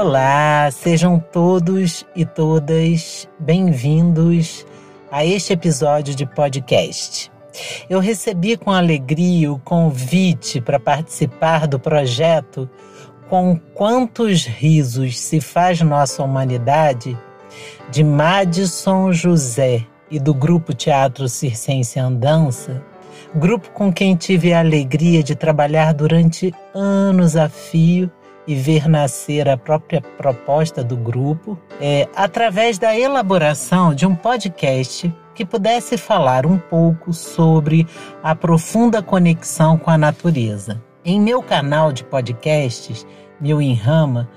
Olá, sejam todos e todas bem-vindos a este episódio de podcast. Eu recebi com alegria o convite para participar do projeto Com Quantos Risos se Faz Nossa Humanidade, de Madison José e do grupo Teatro Circense Andança, grupo com quem tive a alegria de trabalhar durante anos a fio e ver nascer a própria proposta do grupo, é, através da elaboração de um podcast que pudesse falar um pouco sobre a profunda conexão com a natureza. Em meu canal de podcasts, Meu em Rama,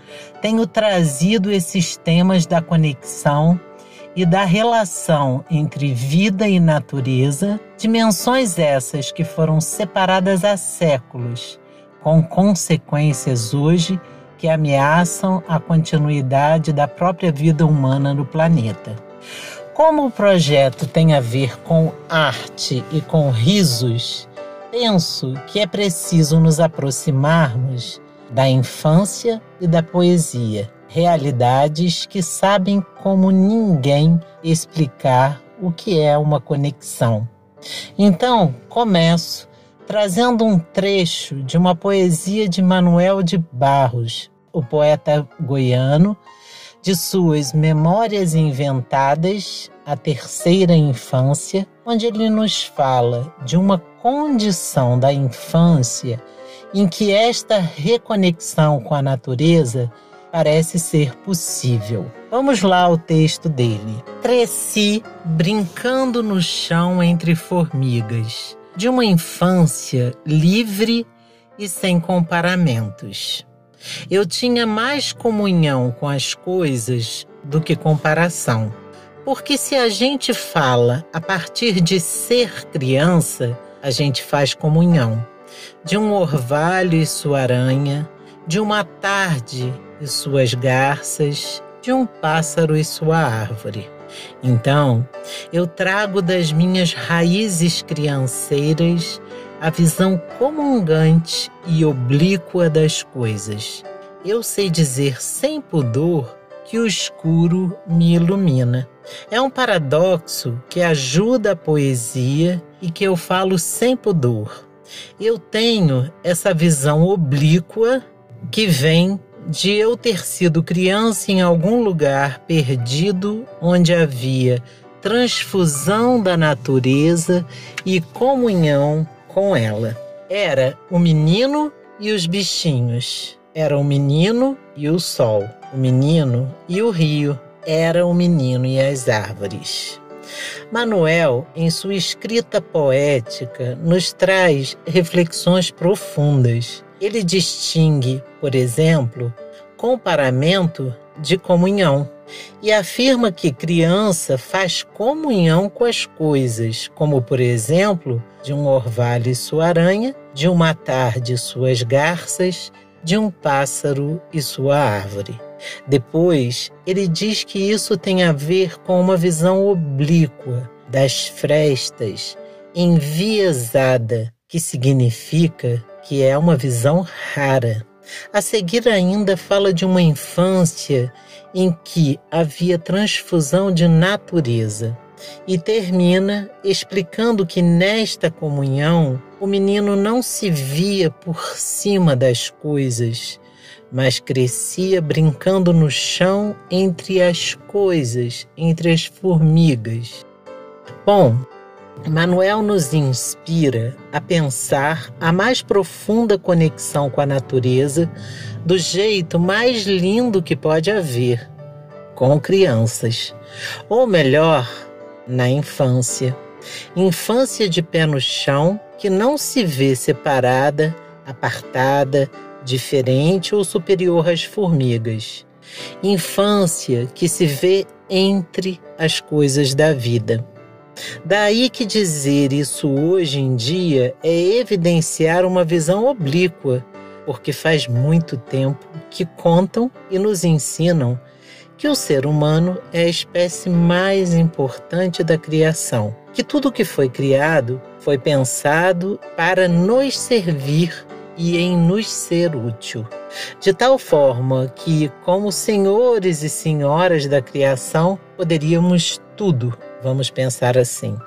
tenho trazido esses temas da conexão e da relação entre vida e natureza, dimensões essas que foram separadas há séculos com consequências hoje que ameaçam a continuidade da própria vida humana no planeta. Como o projeto tem a ver com arte e com risos, penso que é preciso nos aproximarmos da infância e da poesia, realidades que sabem como ninguém explicar o que é uma conexão. Então, começo trazendo um trecho de uma poesia de Manuel de Barros, o poeta goiano, de suas Memórias Inventadas, a terceira infância, onde ele nos fala de uma condição da infância em que esta reconexão com a natureza parece ser possível. Vamos lá ao texto dele. Cresci brincando no chão entre formigas de uma infância livre e sem comparamentos. Eu tinha mais comunhão com as coisas do que comparação. Porque se a gente fala a partir de ser criança, a gente faz comunhão. De um orvalho e sua aranha, de uma tarde e suas garças, de um pássaro e sua árvore. Então, eu trago das minhas raízes crianceiras a visão comungante e oblíqua das coisas. Eu sei dizer sem pudor que o escuro me ilumina. É um paradoxo que ajuda a poesia e que eu falo sem pudor. Eu tenho essa visão oblíqua que vem de eu ter sido criança em algum lugar perdido onde havia transfusão da natureza e comunhão com ela. Era o menino e os bichinhos. Era o menino e o sol. O menino e o rio. Era o menino e as árvores. Manuel, em sua escrita poética, nos traz reflexões profundas ele distingue, por exemplo, comparamento de comunhão e afirma que criança faz comunhão com as coisas, como por exemplo, de um orvalho e sua aranha, de uma tarde suas garças, de um pássaro e sua árvore. Depois, ele diz que isso tem a ver com uma visão oblíqua das frestas, enviesada, que significa que é uma visão rara. A seguir, ainda fala de uma infância em que havia transfusão de natureza e termina explicando que nesta comunhão o menino não se via por cima das coisas, mas crescia brincando no chão entre as coisas, entre as formigas. Bom, Manuel nos inspira a pensar a mais profunda conexão com a natureza do jeito mais lindo que pode haver, com crianças, ou melhor, na infância. Infância de pé no chão que não se vê separada, apartada, diferente ou superior às formigas. Infância que se vê entre as coisas da vida. Daí que dizer isso hoje em dia é evidenciar uma visão oblíqua, porque faz muito tempo que contam e nos ensinam que o ser humano é a espécie mais importante da criação, que tudo que foi criado foi pensado para nos servir e em nos ser útil. de tal forma que, como senhores e senhoras da criação, poderíamos tudo, vamos pensar assim.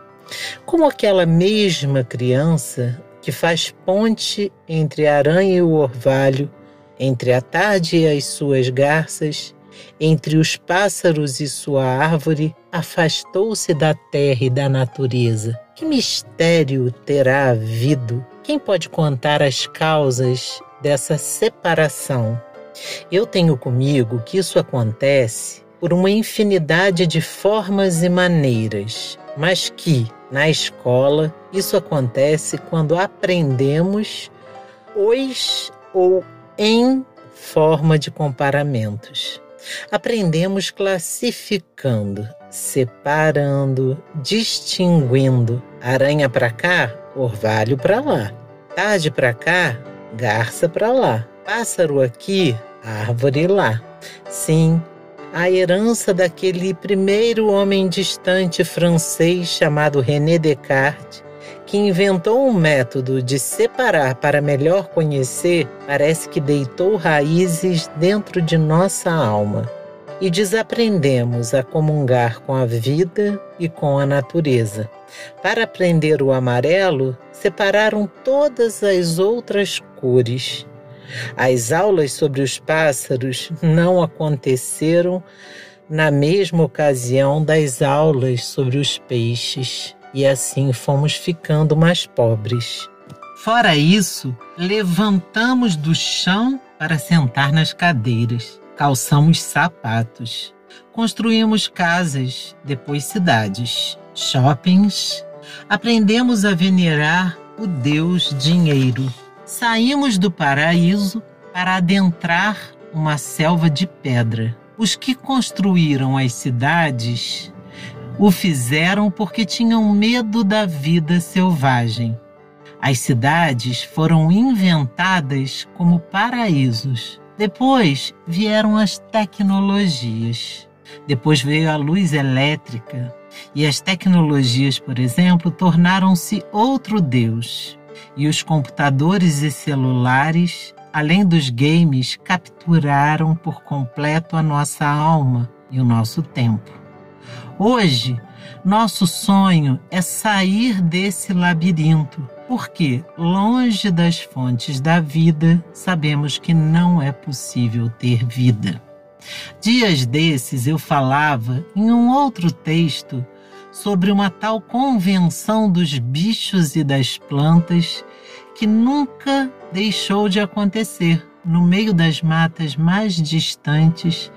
Como aquela mesma criança que faz ponte entre a aranha e o orvalho, entre a tarde e as suas garças, entre os pássaros e sua árvore, afastou-se da terra e da natureza. Que mistério terá havido? Quem pode contar as causas dessa separação? Eu tenho comigo que isso acontece por uma infinidade de formas e maneiras, mas que, na escola, isso acontece quando aprendemos os ou em forma de comparamentos. Aprendemos classificando, separando, distinguindo. Aranha para cá, orvalho para lá. Tarde para cá, garça para lá. Pássaro aqui, árvore lá. Sim, a herança daquele primeiro homem distante francês chamado René Descartes, que inventou um método de separar para melhor conhecer, parece que deitou raízes dentro de nossa alma. E desaprendemos a comungar com a vida e com a natureza. Para aprender o amarelo, separaram todas as outras cores. As aulas sobre os pássaros não aconteceram na mesma ocasião das aulas sobre os peixes e assim fomos ficando mais pobres. Fora isso, levantamos do chão para sentar nas cadeiras, calçamos sapatos, construímos casas, depois cidades, shoppings, aprendemos a venerar o Deus dinheiro. Saímos do paraíso para adentrar uma selva de pedra. Os que construíram as cidades o fizeram porque tinham medo da vida selvagem. As cidades foram inventadas como paraísos. Depois vieram as tecnologias. Depois veio a luz elétrica. E as tecnologias, por exemplo, tornaram-se outro Deus. E os computadores e celulares, além dos games, capturaram por completo a nossa alma e o nosso tempo. Hoje, nosso sonho é sair desse labirinto, porque, longe das fontes da vida, sabemos que não é possível ter vida. Dias desses eu falava em um outro texto sobre uma tal convenção dos bichos e das plantas que nunca deixou de acontecer no meio das matas mais distantes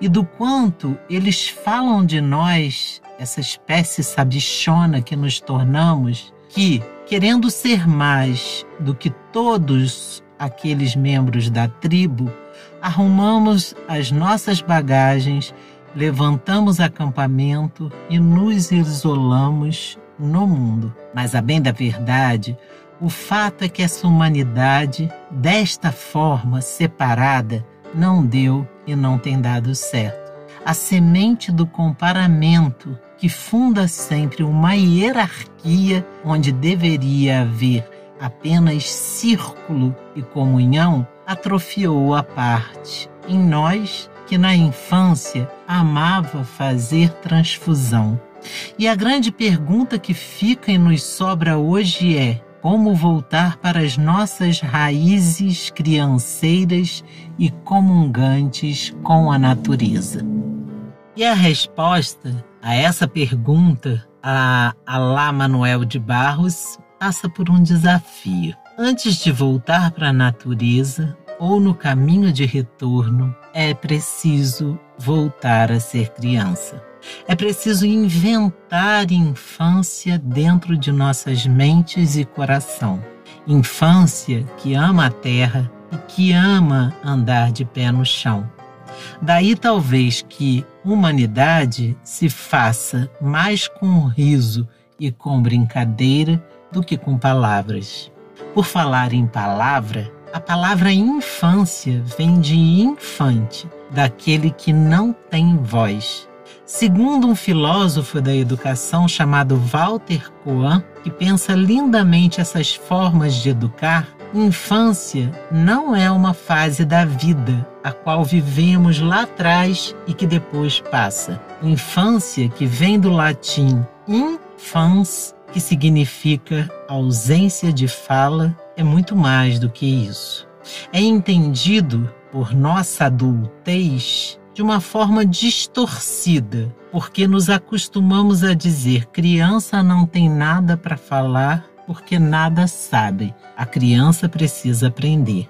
e do quanto eles falam de nós, essa espécie sabichona que nos tornamos, que, querendo ser mais do que todos aqueles membros da tribo, arrumamos as nossas bagagens, levantamos acampamento e nos isolamos no mundo. Mas, a bem da verdade, o fato é que essa humanidade, desta forma separada, não deu e não tem dado certo. A semente do comparamento que funda sempre uma hierarquia onde deveria haver apenas círculo e comunhão, atrofiou a parte em nós que na infância amava fazer transfusão. E a grande pergunta que fica e nos sobra hoje é: como voltar para as nossas raízes crianceiras e comungantes com a natureza? E a resposta a essa pergunta, a Alá Manuel de Barros, passa por um desafio. Antes de voltar para a natureza ou no caminho de retorno, é preciso voltar a ser criança. É preciso inventar infância dentro de nossas mentes e coração. Infância que ama a terra e que ama andar de pé no chão. Daí talvez que humanidade se faça mais com riso e com brincadeira do que com palavras. Por falar em palavra, a palavra infância vem de infante, daquele que não tem voz. Segundo um filósofo da educação chamado Walter Coan, que pensa lindamente essas formas de educar, Infância não é uma fase da vida a qual vivemos lá atrás e que depois passa. Infância, que vem do latim infans, que significa ausência de fala, é muito mais do que isso. É entendido por nossa adultez de uma forma distorcida, porque nos acostumamos a dizer criança não tem nada para falar porque nada sabe. A criança precisa aprender.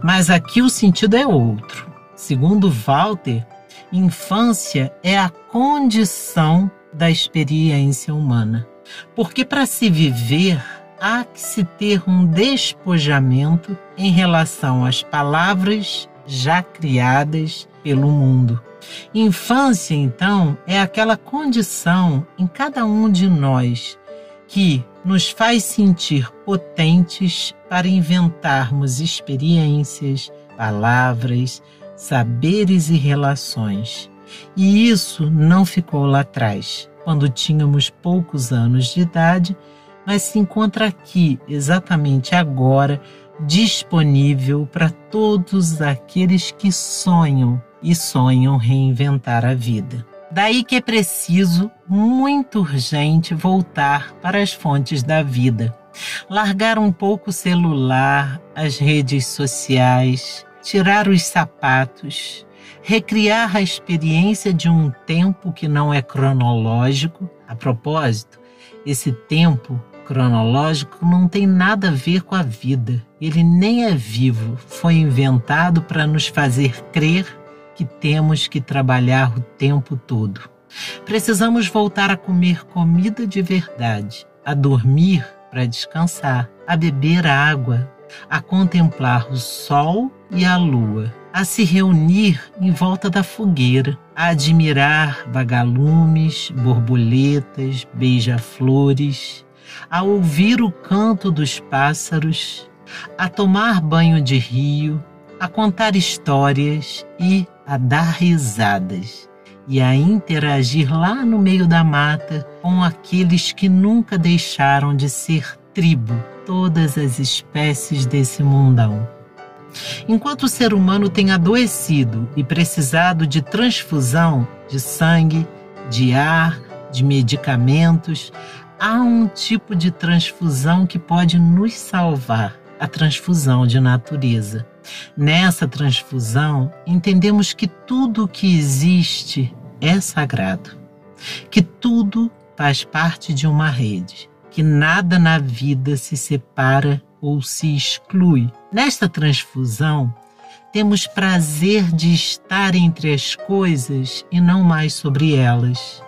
Mas aqui o sentido é outro. Segundo Walter, infância é a condição da experiência humana. Porque para se viver, há que se ter um despojamento em relação às palavras já criadas pelo mundo. Infância, então, é aquela condição em cada um de nós que nos faz sentir potentes para inventarmos experiências, palavras, saberes e relações. E isso não ficou lá atrás, quando tínhamos poucos anos de idade, mas se encontra aqui, exatamente agora, disponível para todos aqueles que sonham e sonham reinventar a vida. Daí que é preciso, muito urgente, voltar para as fontes da vida. Largar um pouco o celular, as redes sociais, tirar os sapatos, recriar a experiência de um tempo que não é cronológico. A propósito, esse tempo cronológico não tem nada a ver com a vida. Ele nem é vivo, foi inventado para nos fazer crer que temos que trabalhar o tempo todo. Precisamos voltar a comer comida de verdade, a dormir para descansar, a beber água, a contemplar o sol e a lua, a se reunir em volta da fogueira, a admirar vagalumes, borboletas, beija-flores, a ouvir o canto dos pássaros, a tomar banho de rio, a contar histórias e a dar risadas e a interagir lá no meio da mata com aqueles que nunca deixaram de ser tribo, todas as espécies desse mundão. Enquanto o ser humano tem adoecido e precisado de transfusão de sangue, de ar, de medicamentos, há um tipo de transfusão que pode nos salvar a transfusão de natureza. Nessa transfusão, entendemos que tudo que existe é sagrado, que tudo faz parte de uma rede, que nada na vida se separa ou se exclui. Nesta transfusão, temos prazer de estar entre as coisas e não mais sobre elas.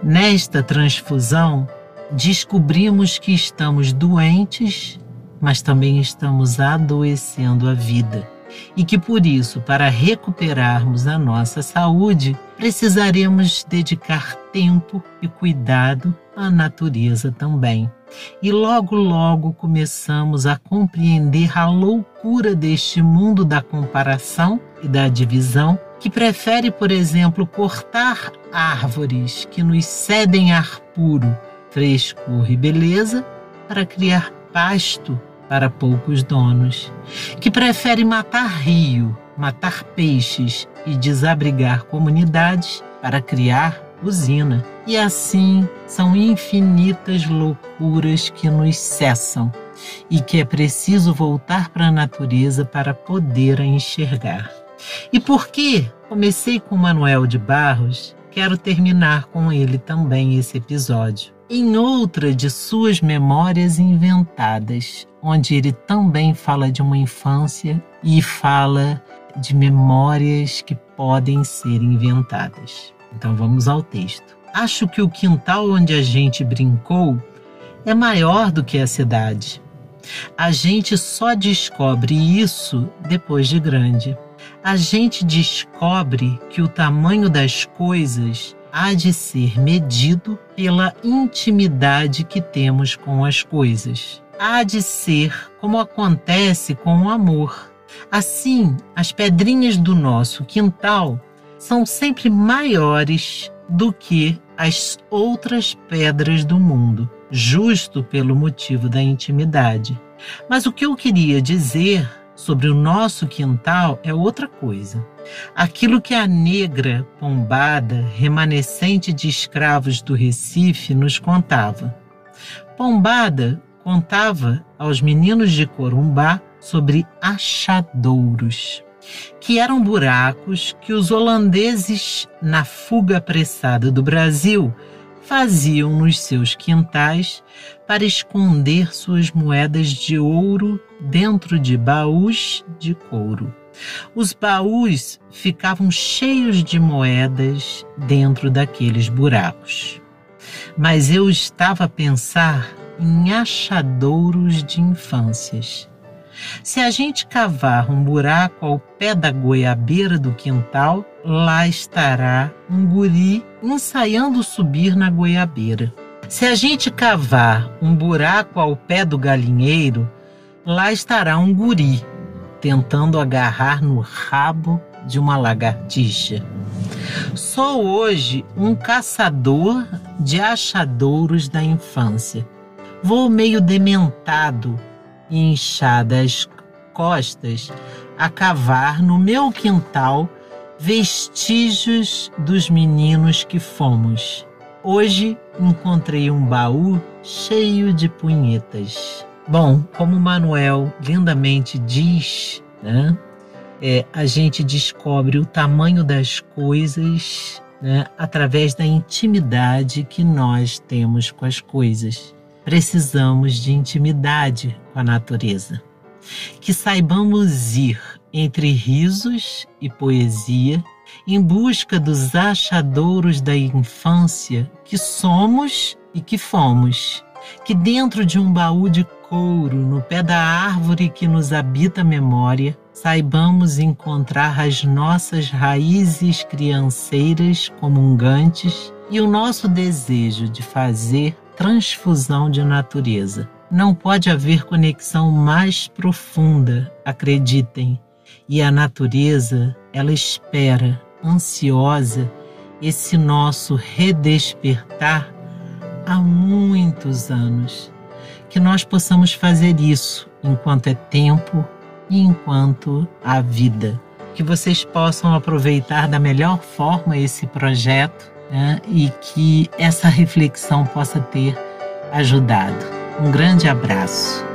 Nesta transfusão, descobrimos que estamos doentes mas também estamos adoecendo a vida. E que por isso, para recuperarmos a nossa saúde, precisaremos dedicar tempo e cuidado à natureza também. E logo, logo começamos a compreender a loucura deste mundo da comparação e da divisão, que prefere, por exemplo, cortar árvores que nos cedem ar puro, frescor e beleza para criar pasto para poucos donos, que prefere matar rio, matar peixes e desabrigar comunidades para criar usina. E assim são infinitas loucuras que nos cessam e que é preciso voltar para a natureza para poder a enxergar. E por que comecei com Manuel de Barros, quero terminar com ele também esse episódio em outra de suas memórias inventadas, onde ele também fala de uma infância e fala de memórias que podem ser inventadas. Então vamos ao texto. Acho que o quintal onde a gente brincou é maior do que a cidade. A gente só descobre isso depois de grande. A gente descobre que o tamanho das coisas há de ser medido pela intimidade que temos com as coisas. Há de ser como acontece com o amor. Assim, as pedrinhas do nosso quintal são sempre maiores do que as outras pedras do mundo, justo pelo motivo da intimidade. Mas o que eu queria dizer sobre o nosso quintal é outra coisa. Aquilo que a negra pombada, remanescente de escravos do Recife, nos contava. Pombada contava aos meninos de Corumbá sobre achadouros, que eram buracos que os holandeses, na fuga apressada do Brasil, faziam nos seus quintais para esconder suas moedas de ouro dentro de baús de couro. Os baús ficavam cheios de moedas dentro daqueles buracos. Mas eu estava a pensar em achadouros de infâncias. Se a gente cavar um buraco ao pé da goiabeira do quintal, lá estará um guri ensaiando subir na goiabeira. Se a gente cavar um buraco ao pé do galinheiro, lá estará um guri tentando agarrar no rabo de uma lagartixa. Sou hoje um caçador de achadouros da infância. Vou meio dementado e inchada as costas a cavar no meu quintal vestígios dos meninos que fomos. Hoje encontrei um baú cheio de punhetas. Bom, como Manuel lindamente diz, né? É, a gente descobre o tamanho das coisas né, através da intimidade que nós temos com as coisas. Precisamos de intimidade com a natureza. Que saibamos ir entre risos e poesia em busca dos achadouros da infância que somos e que fomos. Que dentro de um baú de couro, no pé da árvore que nos habita a memória, saibamos encontrar as nossas raízes crianceiras comungantes e o nosso desejo de fazer transfusão de natureza. Não pode haver conexão mais profunda, acreditem, e a natureza, ela espera, ansiosa, esse nosso redespertar há muitos anos. Que nós possamos fazer isso enquanto é tempo e enquanto há vida. Que vocês possam aproveitar da melhor forma esse projeto né? e que essa reflexão possa ter ajudado. Um grande abraço.